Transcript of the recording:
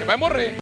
Che vai a morrer.